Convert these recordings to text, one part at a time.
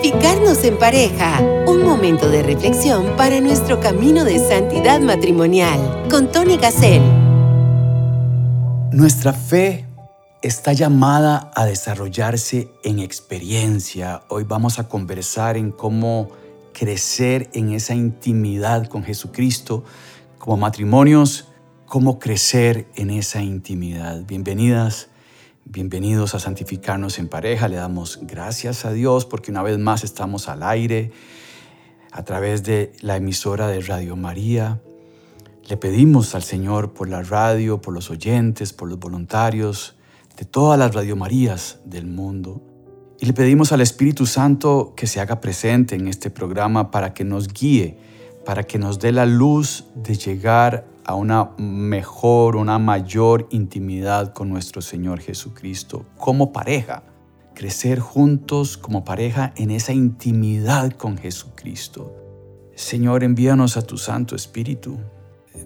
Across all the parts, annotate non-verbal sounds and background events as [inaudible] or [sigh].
Santificarnos en pareja. Un momento de reflexión para nuestro camino de santidad matrimonial. Con Tony Gassel. Nuestra fe está llamada a desarrollarse en experiencia. Hoy vamos a conversar en cómo crecer en esa intimidad con Jesucristo como matrimonios, cómo crecer en esa intimidad. Bienvenidas Bienvenidos a Santificarnos en Pareja. Le damos gracias a Dios porque una vez más estamos al aire a través de la emisora de Radio María. Le pedimos al Señor por la radio, por los oyentes, por los voluntarios de todas las Radio Marías del mundo. Y le pedimos al Espíritu Santo que se haga presente en este programa para que nos guíe, para que nos dé la luz de llegar a una mejor, una mayor intimidad con nuestro Señor Jesucristo como pareja. Crecer juntos como pareja en esa intimidad con Jesucristo. Señor, envíanos a tu Santo Espíritu.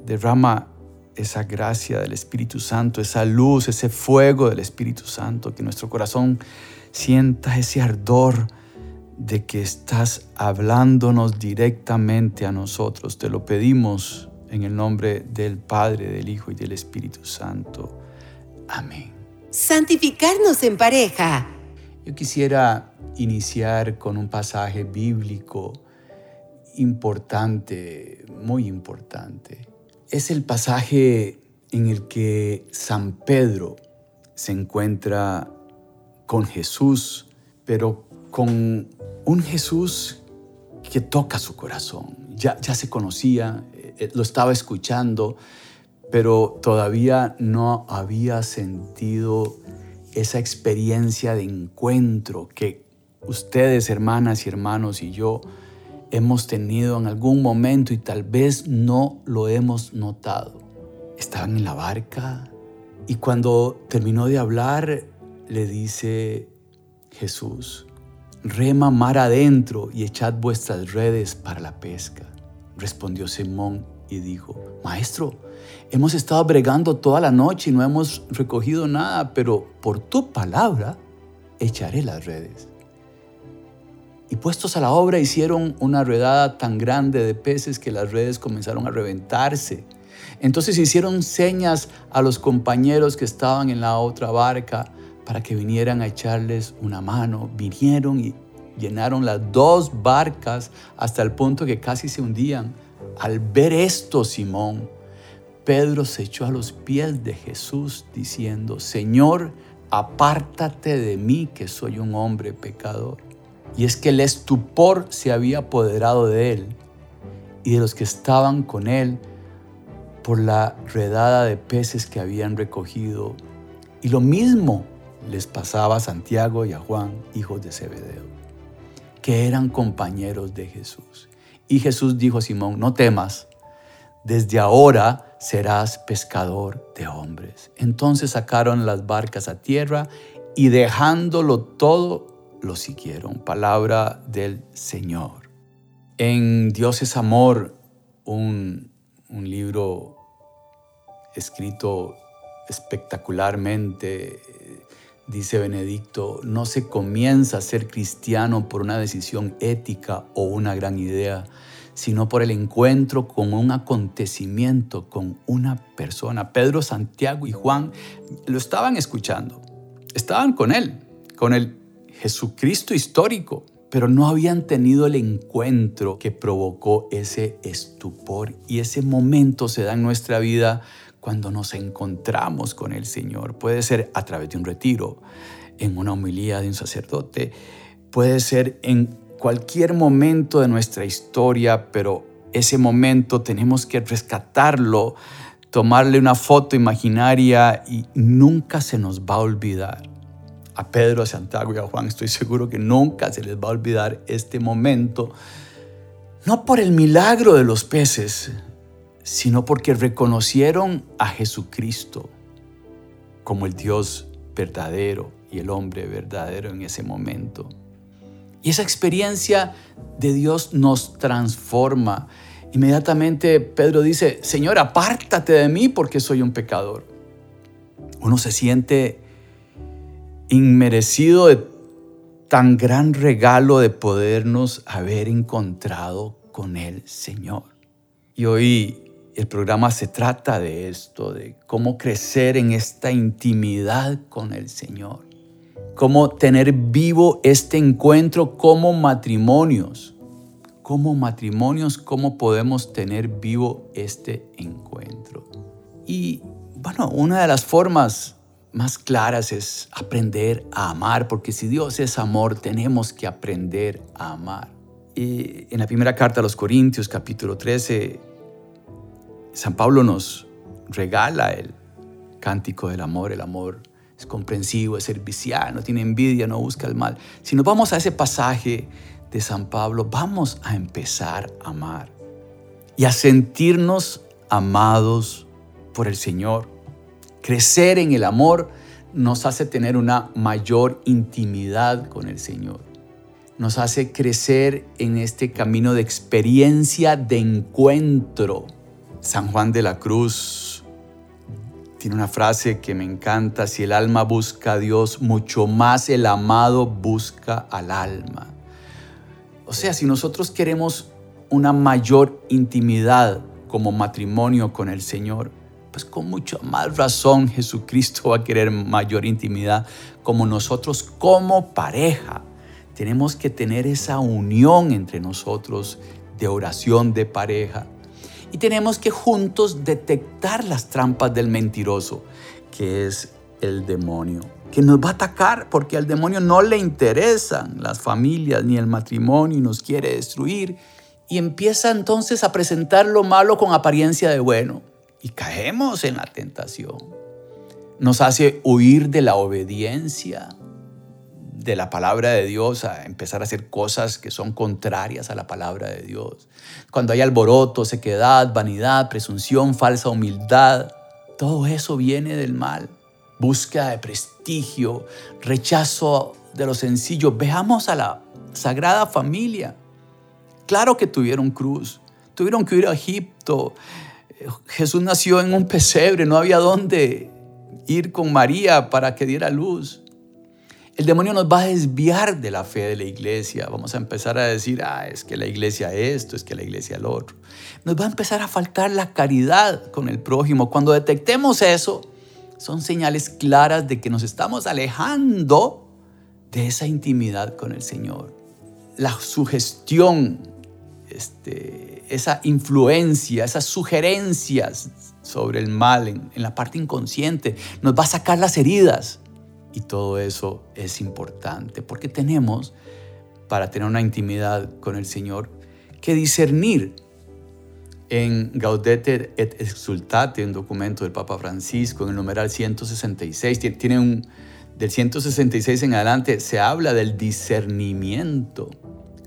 Derrama esa gracia del Espíritu Santo, esa luz, ese fuego del Espíritu Santo, que nuestro corazón sienta ese ardor de que estás hablándonos directamente a nosotros. Te lo pedimos en el nombre del Padre, del Hijo y del Espíritu Santo. Amén. Santificarnos en pareja. Yo quisiera iniciar con un pasaje bíblico importante, muy importante. Es el pasaje en el que San Pedro se encuentra con Jesús, pero con un Jesús que toca su corazón. Ya, ya se conocía, eh, lo estaba escuchando, pero todavía no había sentido esa experiencia de encuentro que ustedes, hermanas y hermanos, y yo hemos tenido en algún momento y tal vez no lo hemos notado. Estaban en la barca y cuando terminó de hablar, le dice Jesús, rema mar adentro y echad vuestras redes para la pesca. Respondió Simón y dijo, Maestro, hemos estado bregando toda la noche y no hemos recogido nada, pero por tu palabra echaré las redes. Y puestos a la obra hicieron una redada tan grande de peces que las redes comenzaron a reventarse. Entonces hicieron señas a los compañeros que estaban en la otra barca para que vinieran a echarles una mano. Vinieron y llenaron las dos barcas hasta el punto que casi se hundían. Al ver esto, Simón, Pedro se echó a los pies de Jesús diciendo, Señor, apártate de mí que soy un hombre pecador. Y es que el estupor se había apoderado de él y de los que estaban con él por la redada de peces que habían recogido. Y lo mismo les pasaba a Santiago y a Juan, hijos de Zebedeo que eran compañeros de Jesús. Y Jesús dijo a Simón, no temas, desde ahora serás pescador de hombres. Entonces sacaron las barcas a tierra y dejándolo todo, lo siguieron. Palabra del Señor. En Dios es amor, un, un libro escrito espectacularmente dice Benedicto, no se comienza a ser cristiano por una decisión ética o una gran idea, sino por el encuentro con un acontecimiento, con una persona. Pedro, Santiago y Juan lo estaban escuchando, estaban con él, con el Jesucristo histórico, pero no habían tenido el encuentro que provocó ese estupor y ese momento se da en nuestra vida cuando nos encontramos con el Señor. Puede ser a través de un retiro, en una homilía de un sacerdote, puede ser en cualquier momento de nuestra historia, pero ese momento tenemos que rescatarlo, tomarle una foto imaginaria y nunca se nos va a olvidar. A Pedro, a Santiago y a Juan estoy seguro que nunca se les va a olvidar este momento, no por el milagro de los peces, sino porque reconocieron a Jesucristo como el Dios verdadero y el hombre verdadero en ese momento. Y esa experiencia de Dios nos transforma. Inmediatamente Pedro dice, Señor, apártate de mí porque soy un pecador. Uno se siente inmerecido de tan gran regalo de podernos haber encontrado con el Señor. Y hoy el programa se trata de esto, de cómo crecer en esta intimidad con el Señor, cómo tener vivo este encuentro como matrimonios, como matrimonios, cómo podemos tener vivo este encuentro. Y bueno, una de las formas más claras es aprender a amar, porque si Dios es amor, tenemos que aprender a amar. Y en la primera carta a los Corintios, capítulo 13, San Pablo nos regala el cántico del amor. El amor es comprensivo, es servicial, no tiene envidia, no busca el mal. Si nos vamos a ese pasaje de San Pablo, vamos a empezar a amar y a sentirnos amados por el Señor. Crecer en el amor nos hace tener una mayor intimidad con el Señor. Nos hace crecer en este camino de experiencia, de encuentro. San Juan de la Cruz tiene una frase que me encanta, si el alma busca a Dios, mucho más el amado busca al alma. O sea, si nosotros queremos una mayor intimidad como matrimonio con el Señor, pues con mucho más razón Jesucristo va a querer mayor intimidad como nosotros como pareja. Tenemos que tener esa unión entre nosotros de oración de pareja. Y tenemos que juntos detectar las trampas del mentiroso, que es el demonio, que nos va a atacar porque al demonio no le interesan las familias ni el matrimonio y nos quiere destruir. Y empieza entonces a presentar lo malo con apariencia de bueno y caemos en la tentación. Nos hace huir de la obediencia de la palabra de Dios a empezar a hacer cosas que son contrarias a la palabra de Dios. Cuando hay alboroto, sequedad, vanidad, presunción, falsa humildad, todo eso viene del mal. Búsqueda de prestigio, rechazo de lo sencillo. Veamos a la Sagrada Familia. Claro que tuvieron cruz, tuvieron que ir a Egipto, Jesús nació en un pesebre, no había dónde ir con María para que diera luz. El demonio nos va a desviar de la fe de la iglesia. Vamos a empezar a decir, ah, es que la iglesia esto, es que la iglesia lo otro. Nos va a empezar a faltar la caridad con el prójimo. Cuando detectemos eso, son señales claras de que nos estamos alejando de esa intimidad con el Señor. La sugestión, este, esa influencia, esas sugerencias sobre el mal en, la parte inconsciente, nos va a sacar las heridas. Y todo eso es importante porque tenemos, para tener una intimidad con el Señor, que discernir en Gaudete et Exultate, un documento del Papa Francisco, en el numeral 166, tiene un, del 166 en adelante, se habla del discernimiento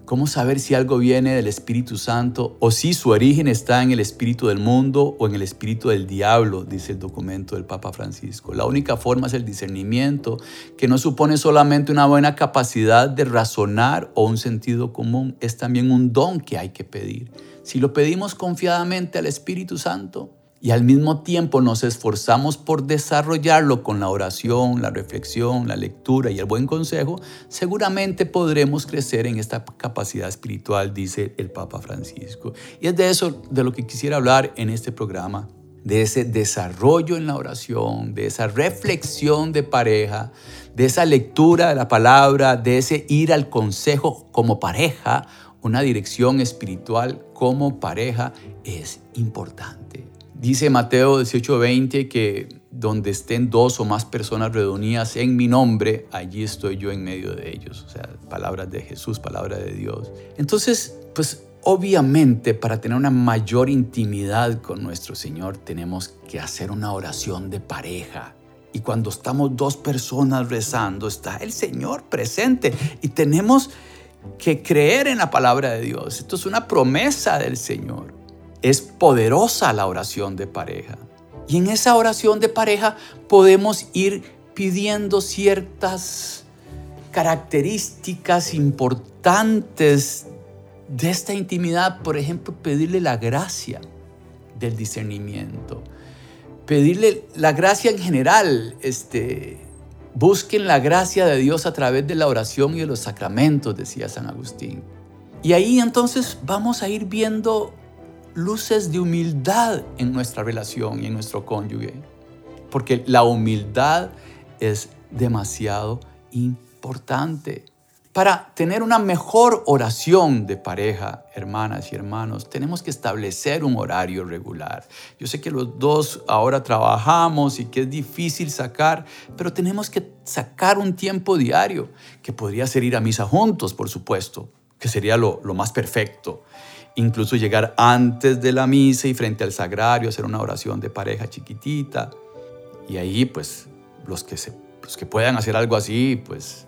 ¿Cómo saber si algo viene del Espíritu Santo o si su origen está en el espíritu del mundo o en el espíritu del diablo? Dice el documento del Papa Francisco. La única forma es el discernimiento, que no supone solamente una buena capacidad de razonar o un sentido común, es también un don que hay que pedir. Si lo pedimos confiadamente al Espíritu Santo, y al mismo tiempo nos esforzamos por desarrollarlo con la oración, la reflexión, la lectura y el buen consejo, seguramente podremos crecer en esta capacidad espiritual, dice el Papa Francisco. Y es de eso de lo que quisiera hablar en este programa, de ese desarrollo en la oración, de esa reflexión de pareja, de esa lectura de la palabra, de ese ir al consejo como pareja, una dirección espiritual como pareja es importante. Dice Mateo 18:20 que donde estén dos o más personas reunidas en mi nombre, allí estoy yo en medio de ellos. O sea, palabras de Jesús, palabra de Dios. Entonces, pues obviamente para tener una mayor intimidad con nuestro Señor tenemos que hacer una oración de pareja. Y cuando estamos dos personas rezando, está el Señor presente y tenemos que creer en la palabra de Dios. Esto es una promesa del Señor es poderosa la oración de pareja. Y en esa oración de pareja podemos ir pidiendo ciertas características importantes de esta intimidad. Por ejemplo, pedirle la gracia del discernimiento. Pedirle la gracia en general, este, Busquen la gracia de Dios a través de la oración y de los sacramentos, decía San Agustín. Y ahí entonces vamos a ir viendo luces de humildad en nuestra relación y en nuestro cónyuge. Porque la humildad es demasiado importante. Para tener una mejor oración de pareja, hermanas y hermanos, tenemos que establecer un horario regular. Yo sé que los dos ahora trabajamos y que es difícil sacar, pero tenemos que sacar un tiempo diario, que podría ser ir a misa juntos, por supuesto, que sería lo, más perfecto. Incluso llegar antes de la misa y frente al sagrario, hacer una oración de pareja chiquitita. Y ahí, pues, los que, se, los que puedan hacer algo así, pues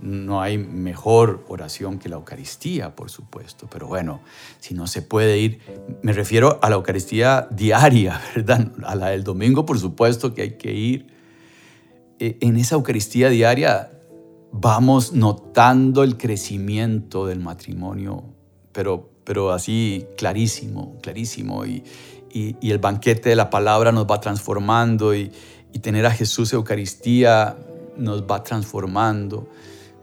no hay mejor oración que la Eucaristía, por supuesto, pero bueno, si no se puede ir, me refiero a la Eucaristía diaria, [laughs] ¿verdad? A la del domingo, por supuesto que hay que ir. E, en esa Eucaristía diaria vamos notando el crecimiento del matrimonio, pero, pero así clarísimo, clarísimo, y, el banquete de la palabra nos va transformando y, y tener a Jesús Eucaristía nos va transformando.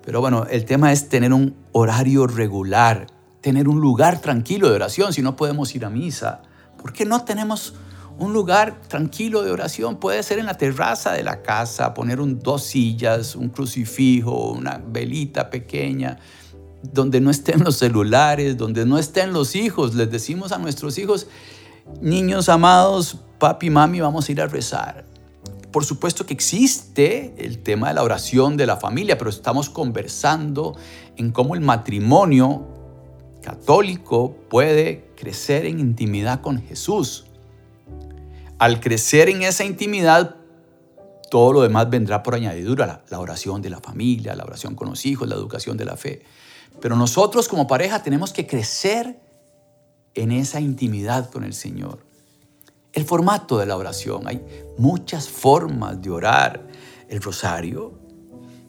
Pero bueno, el tema es tener un horario regular, tener un lugar tranquilo de oración, si no podemos ir a misa. ¿Por qué no tenemos un lugar tranquilo de oración? Puede ser en la terraza de la casa, poner un, dos sillas, un crucifijo, una velita pequeña, donde no estén los celulares, donde no estén los hijos. Les decimos a nuestros hijos, niños amados, papi, mami, vamos a ir a rezar por supuesto que existe el tema de la oración de la familia, pero estamos conversando en cómo el matrimonio católico puede crecer en intimidad con Jesús. Al crecer en esa intimidad, todo lo demás vendrá por añadidura, la, oración de la familia, la oración con los hijos, la educación de la fe. Pero nosotros como pareja tenemos que crecer en esa intimidad con el Señor. El formato de la oración. Hay muchas formas de orar el rosario.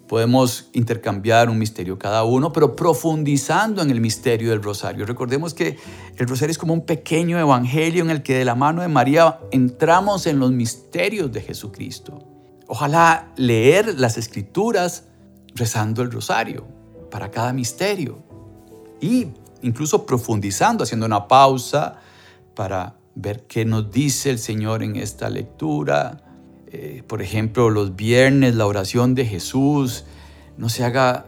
Podemos intercambiar un misterio cada uno, pero profundizando en el misterio del rosario. Recordemos que el rosario es como un pequeño evangelio en el que de la mano de María entramos en los misterios de Jesucristo. Ojalá leer las escrituras rezando el rosario para cada misterio y incluso profundizando, haciendo una pausa para ver qué nos dice el Señor en esta lectura. Eh, por ejemplo, los viernes, la oración de Jesús, no se haga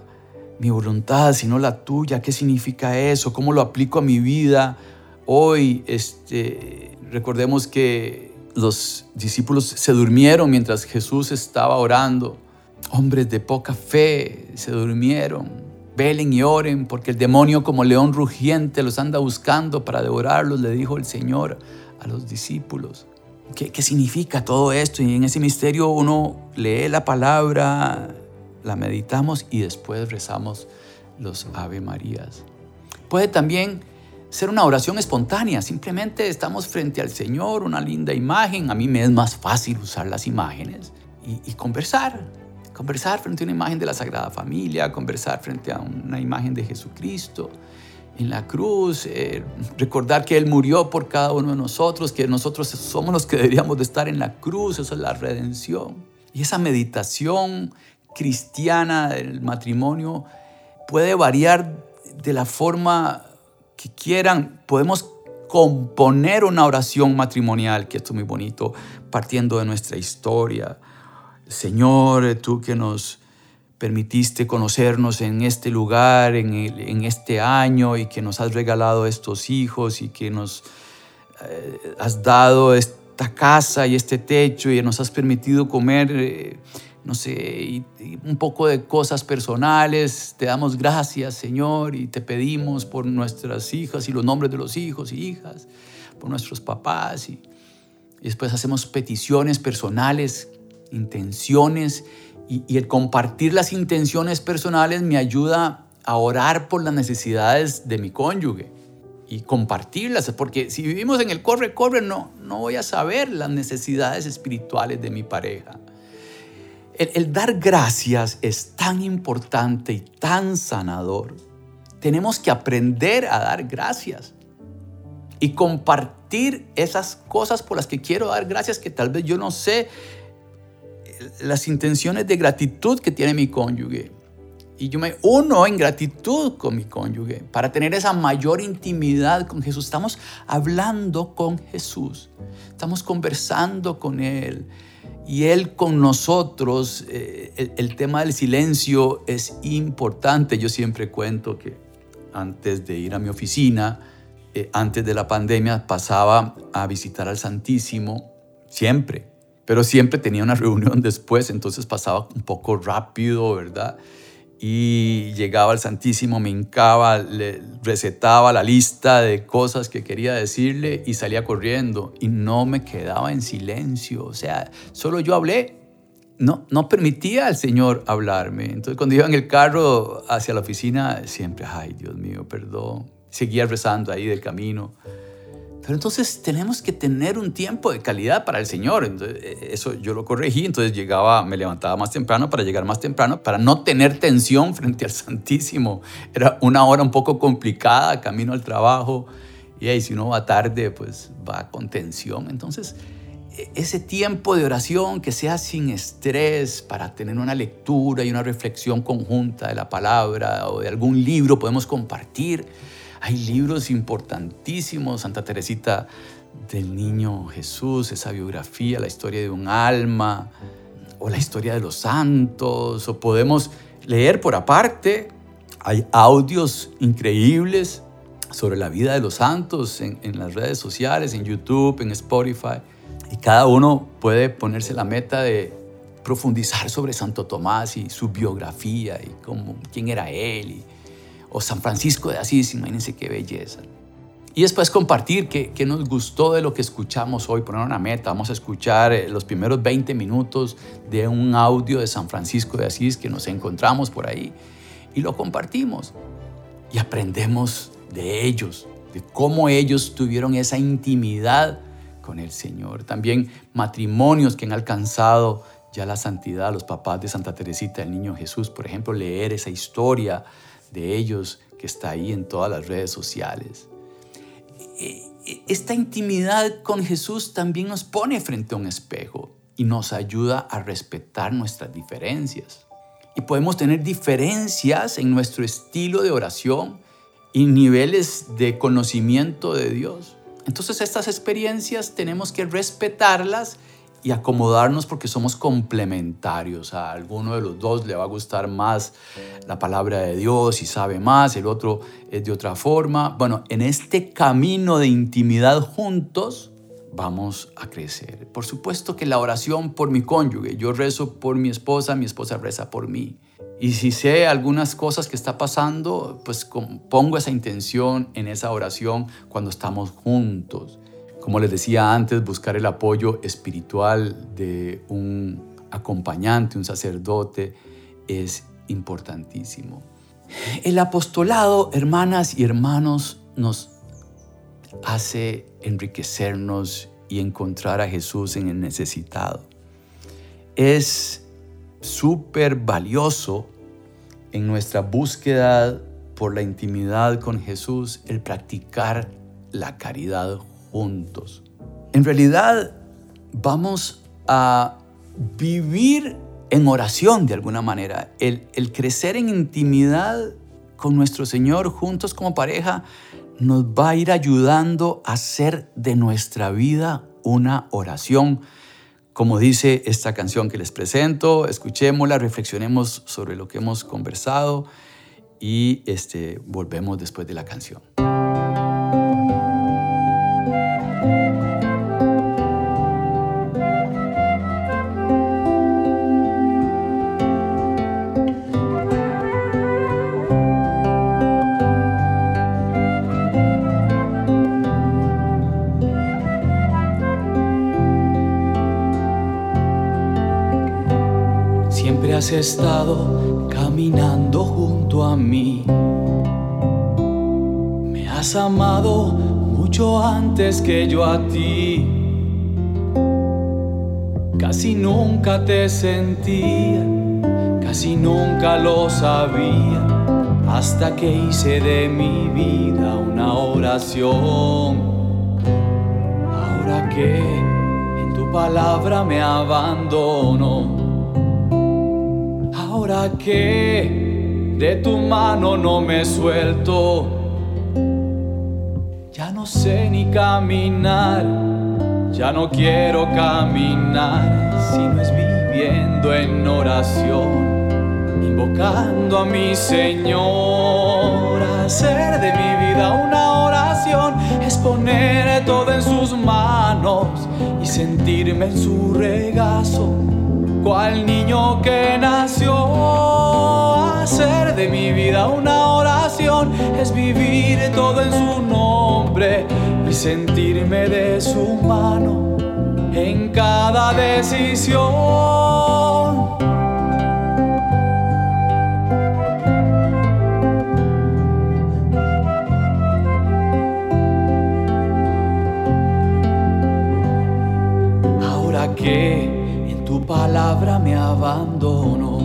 mi voluntad, sino la tuya. ¿Qué significa eso? ¿Cómo lo aplico a mi vida? Hoy, este, recordemos que los discípulos se durmieron mientras Jesús estaba orando. Hombres de poca fe se durmieron. Velen y oren, porque el demonio como león rugiente los anda buscando para devorarlos, le dijo el Señor a los discípulos. ¿Qué, ¿Qué, significa todo esto? Y en ese misterio uno lee la palabra, la meditamos y después rezamos los Ave Marías. Puede también ser una oración espontánea, simplemente estamos frente al Señor, una linda imagen, a mí me es más fácil usar las imágenes y conversar Conversar frente a una imagen de la Sagrada Familia, conversar frente a una imagen de Jesucristo en la cruz, eh, recordar que Él murió por cada uno de nosotros, que nosotros somos los que deberíamos de estar en la cruz, eso es la redención. Y esa meditación cristiana del matrimonio puede variar de la forma que quieran. Podemos componer una oración matrimonial, que esto es muy bonito, partiendo de nuestra historia, Señor, tú que nos permitiste conocernos en este lugar, en, este año, y que nos has regalado estos hijos y que nos eh, has dado esta casa y este techo y nos has permitido comer, eh, no sé, un poco de cosas personales. Te damos gracias, Señor, y te pedimos por nuestras hijas y los nombres de los hijos y hijas, por nuestros papás. y después hacemos peticiones personales intenciones y, el compartir las intenciones personales me ayuda a orar por las necesidades de mi cónyuge y compartirlas, porque si vivimos en el corre, corre, no, no voy a saber las necesidades espirituales de mi pareja. El, el, dar gracias es tan importante y tan sanador. Tenemos que aprender a dar gracias y compartir esas cosas por las que quiero dar gracias que tal vez yo no sé las intenciones de gratitud que tiene mi cónyuge. Y yo me uno en gratitud con mi cónyuge para tener esa mayor intimidad con Jesús. Estamos hablando con Jesús, estamos conversando con Él y Él con nosotros. Eh, el, tema del silencio es importante. Yo siempre cuento que antes de ir a mi oficina, eh, antes de la pandemia, pasaba a visitar al Santísimo, siempre, pero siempre tenía una [laughs] reunión después, entonces pasaba un poco rápido, ¿verdad? y llegaba al Santísimo, me hincaba, le recetaba la lista de cosas que quería decirle y salía corriendo y no me quedaba en silencio, o sea, solo yo hablé. No, no permitía al Señor hablarme. Entonces cuando iba en el carro hacia la oficina, siempre, ay Dios mío, perdón. Seguía rezando ahí del camino. Pero entonces tenemos que tener un tiempo de calidad para el Señor. E, eso yo lo corregí, entonces llegaba, me levantaba más temprano para llegar más temprano, para no tener tensión [laughs] frente al Santísimo. Era una hora un poco complicada, camino al trabajo, y ahí si uno va tarde, pues va con tensión. Entonces, e, ese tiempo de oración que sea sin estrés para tener una lectura y una reflexión conjunta de la palabra o de algún libro podemos compartir hay libros importantísimos, Santa Teresita del Niño Jesús, esa biografía, la historia de un alma, o la historia de los santos, o podemos leer por aparte. Hay audios increíbles sobre la vida de los santos en, las redes sociales, en YouTube, en Spotify. Y cada uno puede ponerse la meta de profundizar sobre Santo Tomás y su biografía y cómo, quién era él o San Francisco de Asís, imagínense qué belleza. Y después compartir qué, qué, nos gustó de lo que escuchamos hoy, poner una meta. Vamos a escuchar eh, los primeros 20 minutos de un audio de San Francisco de Asís que nos encontramos por ahí y lo compartimos. Y aprendemos de ellos, de cómo ellos tuvieron esa intimidad con el Señor. También matrimonios que han alcanzado ya la santidad, los papás de Santa Teresita, el Niño Jesús, por ejemplo, leer esa historia de ellos que está ahí en todas las redes sociales. E, e, esta intimidad con Jesús también nos pone frente a un espejo y nos ayuda a respetar nuestras diferencias. Y podemos tener diferencias en nuestro estilo de oración y niveles de conocimiento de Dios. Entonces estas experiencias tenemos que respetarlas y acomodarnos porque somos complementarios. A alguno de los dos le va a gustar más la palabra de Dios y sabe más, el otro es de otra forma. Bueno, en este camino de intimidad juntos vamos a crecer. Por supuesto que la oración por mi cónyuge, yo rezo por mi esposa, mi esposa reza por mí. Y si sé algunas cosas que está pasando, pues pongo esa intención en esa oración cuando estamos juntos. Como les decía antes, buscar el apoyo espiritual de un acompañante, un sacerdote, es importantísimo. El apostolado, hermanas y hermanos, nos hace enriquecernos y encontrar a Jesús en el necesitado. Es súper valioso en nuestra búsqueda por la intimidad con Jesús el practicar la caridad juntos. En realidad vamos a vivir en oración de alguna manera. El, crecer en intimidad con nuestro Señor juntos como pareja nos va a ir ayudando a hacer de nuestra vida una oración. Como dice esta canción que les presento, escuchémosla, reflexionemos sobre lo que hemos conversado y este, volvemos después de la canción. Estado caminando junto a mí. Me has amado mucho antes que yo a ti. Casi nunca te sentía, casi nunca lo sabía, hasta que hice de mi vida una oración. Ahora que en tu palabra me abandono Ahora que de tu mano no me suelto, ya no sé ni caminar, ya no quiero caminar. Si no es viviendo en oración, invocando a mi Señor, hacer de mi vida una oración, es poner todo en sus manos y sentirme en su regazo cual niño que nació. Hacer de mi vida una oración es vivir todo en su nombre y sentirme de su mano en cada decisión. Palabra me abandono.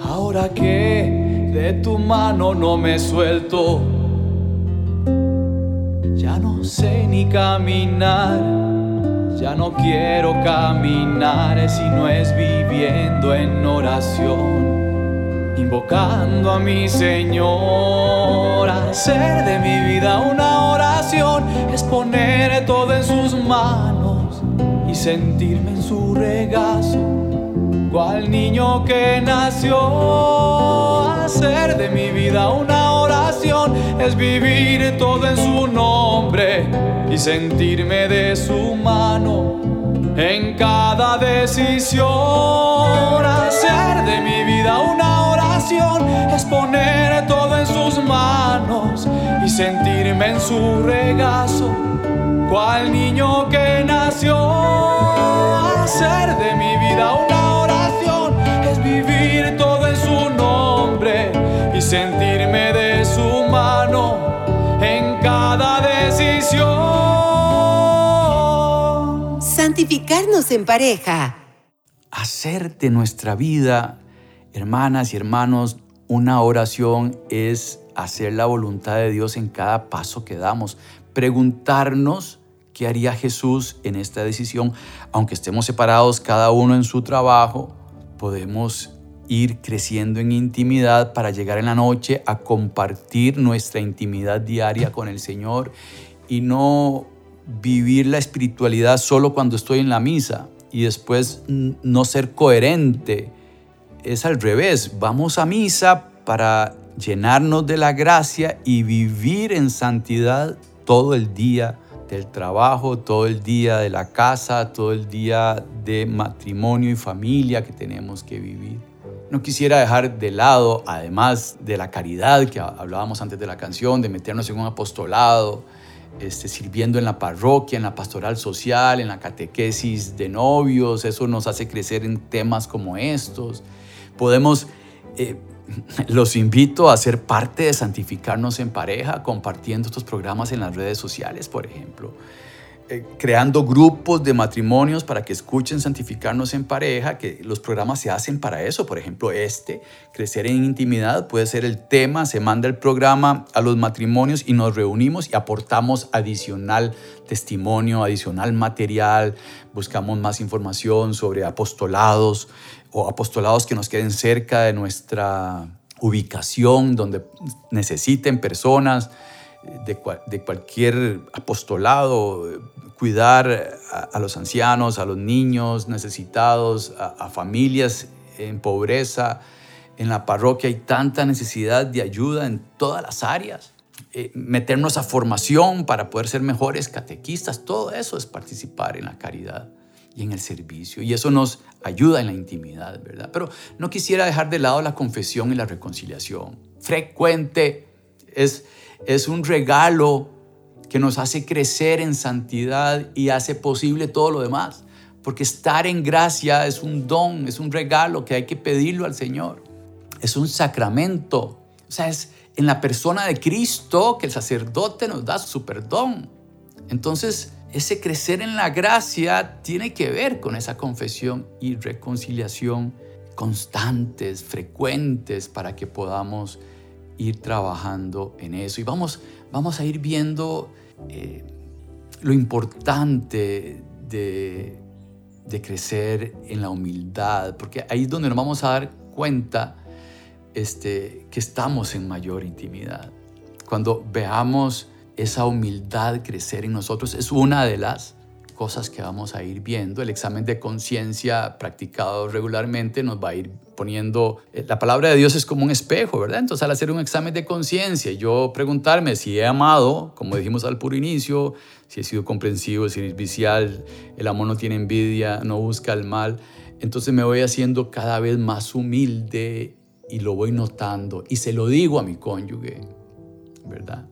Ahora que de tu mano no me suelto, ya no sé ni caminar, ya no quiero caminar si no es viviendo en oración, invocando a mi Señor, hacer de mi vida una oración, es poner todo en sus manos sentirme en su regazo, cual niño que nació. Hacer de mi vida una oración es vivir todo en su nombre y sentirme de su mano en cada decisión. Hacer de mi vida una oración es poner todo en sus manos y sentirme en su regazo cual niño que nació. Hacer de mi vida una oración es vivir todo en su nombre y sentirme de su mano en cada decisión. Santificarnos en pareja. Hacer de nuestra vida, hermanas y hermanos, una oración es hacer la voluntad de Dios en cada paso que damos. Preguntarnos ¿Qué haría Jesús en esta decisión? Aunque estemos separados cada uno en su trabajo, podemos ir creciendo en intimidad para llegar en la noche a compartir nuestra intimidad diaria con el Señor y no vivir la espiritualidad solo cuando estoy en la misa y después no ser coherente. Es al revés, vamos a misa para llenarnos de la gracia y vivir en santidad todo el día del trabajo, todo el día de la casa, todo el día de matrimonio y familia que tenemos que vivir. No quisiera dejar de lado, además de la caridad que hablábamos antes de la canción, de meternos en un apostolado, este, sirviendo en la parroquia, en la pastoral social, en la catequesis de novios, eso nos hace crecer en temas como estos. Podemos eh, [laughs] los invito a ser parte de Santificarnos en Pareja, compartiendo estos programas en las redes sociales, por ejemplo. Eh, creando grupos de matrimonios para que escuchen Santificarnos en Pareja, que los programas se hacen para eso. Por ejemplo, este, Crecer en Intimidad, puede ser el tema, se manda el programa a los matrimonios y nos reunimos y aportamos adicional testimonio, adicional material, buscamos más información sobre apostolados, o apostolados que nos queden cerca de nuestra ubicación, donde necesiten personas de, cualquier apostolado, cuidar a, los ancianos, a los niños necesitados, a, familias en pobreza. En la parroquia hay tanta necesidad de ayuda en todas las áreas. Eh, meternos a formación para poder ser mejores catequistas, todo eso es participar en la caridad y en el servicio. Y eso nos ayuda en la intimidad, ¿verdad? Pero no quisiera dejar de lado la confesión y la reconciliación. Frecuente es, es un regalo que nos hace crecer en santidad y hace posible todo lo demás. Porque estar en gracia es un don, es un regalo que hay que pedirlo al Señor. Es un sacramento. O sea, es en la persona de Cristo que el sacerdote nos da su perdón. Entonces, ese crecer en la gracia tiene que ver con esa confesión y reconciliación constantes, frecuentes, para que podamos ir trabajando en eso. Y vamos, vamos a ir viendo eh, lo importante de, de crecer en la humildad, porque ahí es donde nos vamos a dar cuenta este, que estamos en mayor intimidad. Cuando veamos esa humildad crecer en nosotros, es una de las cosas que vamos a ir viendo. El examen de conciencia practicado regularmente nos va a ir poniendo, eh, la palabra de Dios es como un espejo, ¿verdad? Entonces al hacer un examen de conciencia, yo preguntarme si he amado, como dijimos al puro inicio, si he sido comprensivo, si es vicial, el amor no tiene envidia, no busca el mal, entonces me voy haciendo cada vez más humilde y lo voy notando y se lo digo a mi cónyuge, ¿verdad?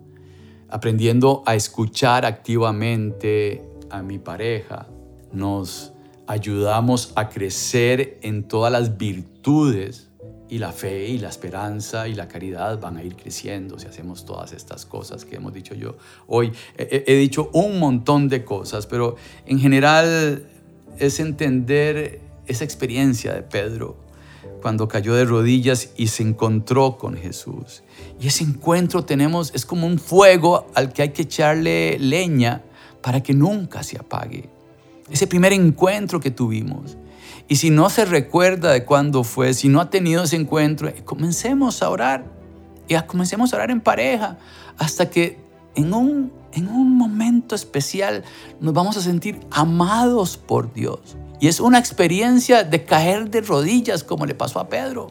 Aprendiendo a escuchar activamente a mi pareja, nos ayudamos a crecer en todas las virtudes y la fe y la esperanza y la caridad van a ir creciendo si hacemos todas estas cosas que hemos dicho yo. Hoy he, he dicho un montón de cosas, pero en general es entender esa experiencia de Pedro cuando cayó de rodillas y se encontró con Jesús. Y ese encuentro tenemos, es como un fuego al que hay que echarle leña para que nunca se apague. Ese primer encuentro que tuvimos. Y si no se recuerda de cuándo fue, si no ha tenido ese encuentro, eh, comencemos a orar. Y comencemos a orar en pareja hasta que en un, en un momento especial nos vamos a sentir amados por Dios. Y es una experiencia de caer de rodillas como le pasó a Pedro,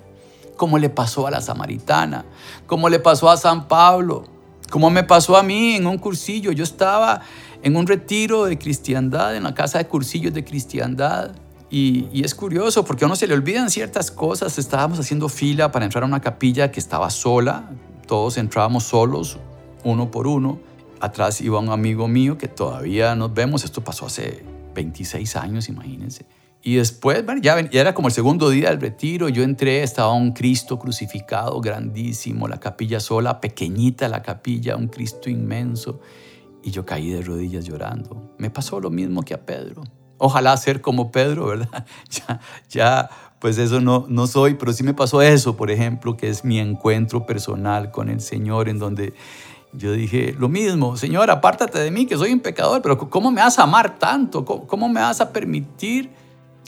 como le pasó a la samaritana, como le pasó a San Pablo, como me pasó a mí en un cursillo. Yo estaba en un retiro de cristiandad, en la casa de cursillos de cristiandad. Y, es curioso porque a uno se le olvidan ciertas cosas. Estábamos haciendo fila para entrar a una capilla que estaba sola. Todos entrábamos solos, uno por uno. Atrás iba un amigo mío que todavía nos vemos. Esto pasó hace 26 años, imagínense. Y después, bueno, ya, ya, era como el segundo día del retiro, yo entré, estaba un Cristo crucificado grandísimo, la capilla sola, pequeñita la capilla, un Cristo inmenso y yo caí de rodillas llorando. Me pasó lo mismo que a Pedro. Ojalá ser como Pedro, ¿verdad? [laughs] Ya, ya pues eso no, no soy, pero sí me pasó eso, por ejemplo, que es mi encuentro personal con el Señor, en donde yo dije lo mismo, Señor, apártate de mí, que soy un pecador, pero ¿cómo me vas a amar tanto? ¿Cómo, me vas a permitir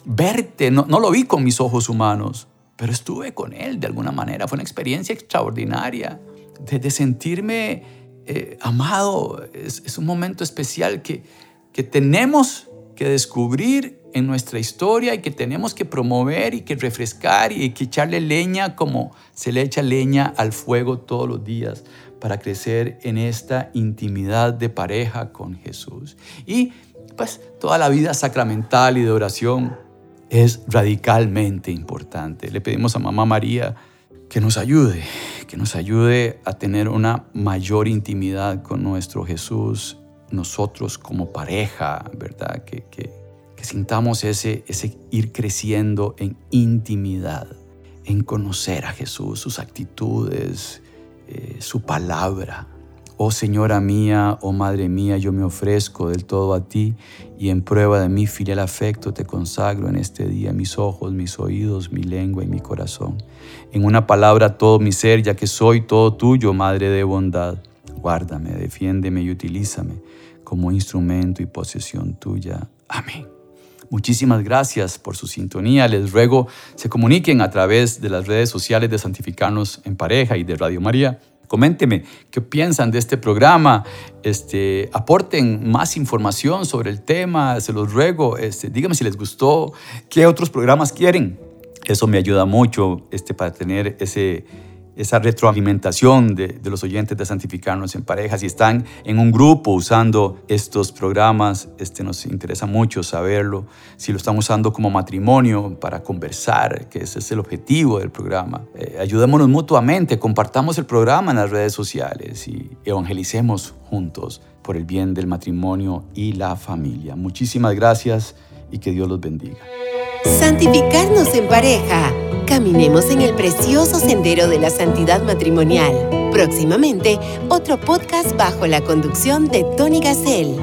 verte? No, lo vi con mis ojos humanos, pero estuve con Él de alguna manera. Fue una experiencia extraordinaria de, sentirme eh, amado, es, un momento especial que, que tenemos que descubrir en nuestra historia y que tenemos que promover y que refrescar y que echarle leña como se le echa leña al fuego todos los días para crecer en esta intimidad de pareja con Jesús. Y pues toda la vida sacramental y de oración es radicalmente importante. Le pedimos a Mamá María que nos ayude, que nos ayude a tener una mayor intimidad con nuestro Jesús, nosotros como pareja, ¿verdad? Que, que, sintamos ese, ese ir creciendo en intimidad, en conocer a Jesús, sus actitudes, eh, su palabra, Oh Señora mía, oh Madre mía, yo me ofrezco del todo a ti y en prueba de mi filial afecto te consagro en este día mis ojos, mis oídos, mi lengua y mi corazón. En una palabra todo mi ser, ya que soy todo tuyo, Madre de bondad. Guárdame, defiéndeme y utilízame como instrumento y posesión tuya. Amén. Muchísimas gracias por su sintonía. Les ruego se comuniquen a través de las redes sociales de Santificarnos en Pareja y de Radio María Coménteme qué piensan de este programa. Este, aporten más información sobre el tema, se los ruego. Este, díganme si les gustó, qué otros programas quieren. Eso me ayuda mucho este, para tener ese esa retroalimentación de, los oyentes de Santificarnos en Pareja. Si están en un grupo usando estos programas, este, nos interesa mucho saberlo. Si lo están usando como matrimonio para conversar, que ese es el objetivo del programa. Eh, ayudémonos mutuamente, compartamos el programa en las redes sociales y evangelicemos juntos por el bien del matrimonio y la familia. Muchísimas gracias y que Dios los bendiga. Santificarnos en pareja. Caminemos en el precioso sendero de la santidad matrimonial. Próximamente, otro podcast bajo la conducción de Tony Gassel.